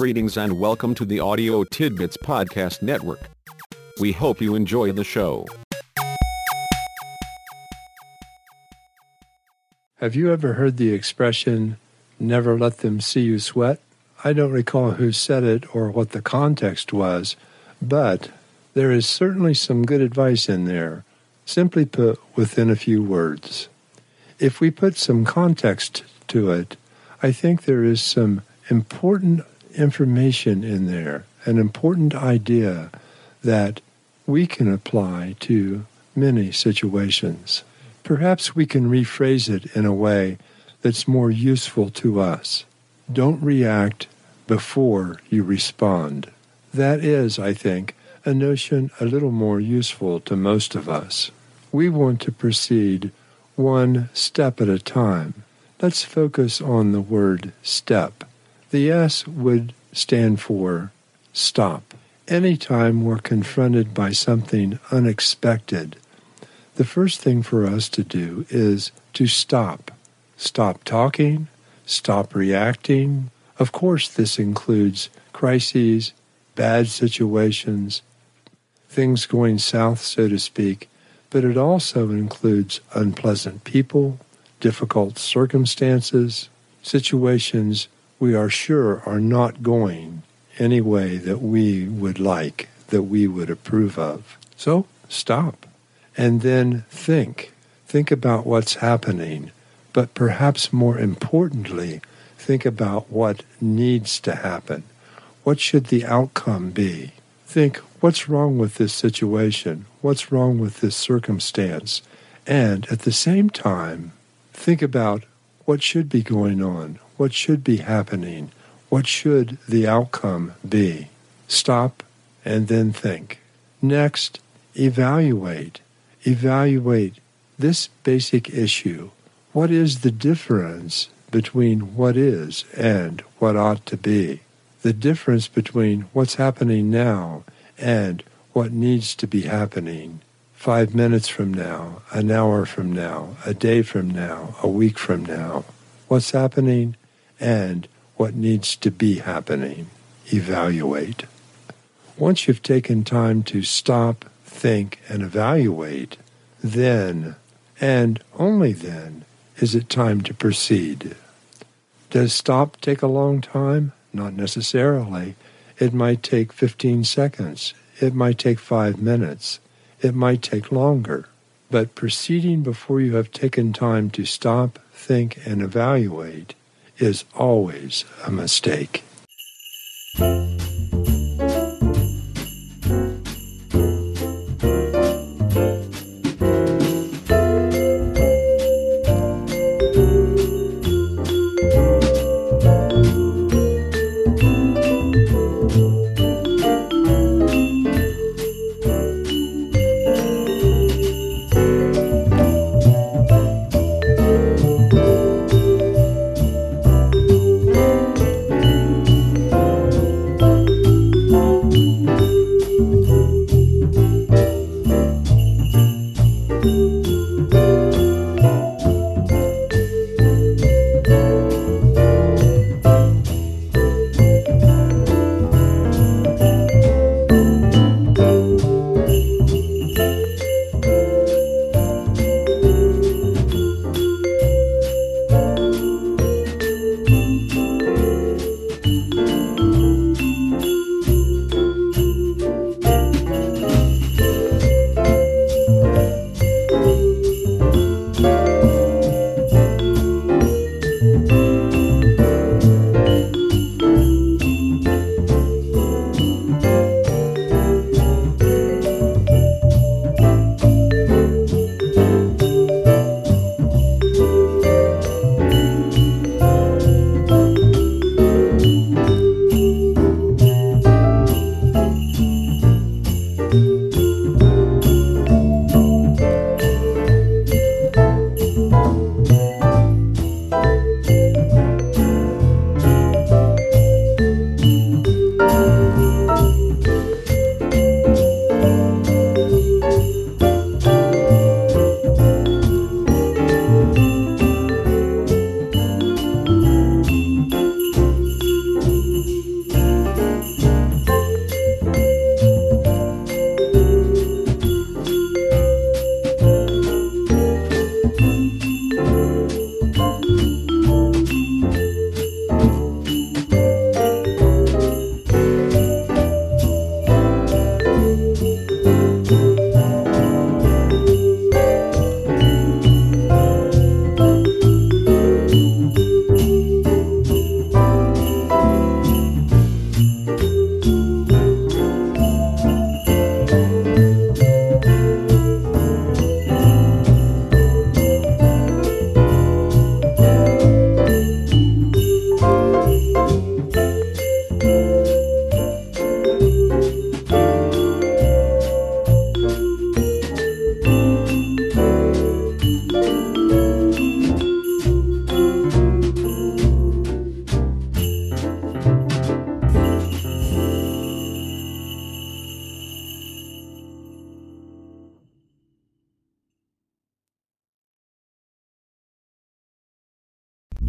Greetings and welcome to the Audio Tidbits Podcast Network. We hope you enjoy the show. Have you ever heard the expression, never let them see you sweat? I don't recall who said it or what the context was, but there is certainly some good advice in there, simply put within a few words. If we put some context to it, I think there is some important information in there, an important idea that we can apply to many situations. Perhaps we can rephrase it in a way that's more useful to us. Don't react before you respond. That is, I think, a notion a little more useful to most of us. We want to proceed one step at a time. Let's focus on the word step. The S would stand for stop. Anytime we're confronted by something unexpected, the first thing for us to do is to stop. Stop talking, stop reacting. Of course, this includes crises, bad situations, things going south, so to speak, but it also includes unpleasant people, difficult circumstances, situations we are sure are not going any way that we would like, that we would approve of. So stop and then think. Think about what's happening, but perhaps more importantly, think about what needs to happen. What should the outcome be? Think, what's wrong with this situation? What's wrong with this circumstance? And at the same time, think about what should be going on, what should be happening, what should the outcome be. Stop and then think. Next, evaluate. Evaluate this basic issue. What is the difference between what is and what ought to be? The difference between what's happening now and what needs to be happening five minutes from now, an hour from now, a day from now, a week from now. What's happening and what needs to be happening. Evaluate. Once you've taken time to stop, think, and evaluate, then, and only then, is it time to proceed. Does stop take a long time? Not necessarily. It might take 15 seconds. It might take five minutes. It might take longer. But proceeding before you have taken time to stop, think, and evaluate is always a mistake.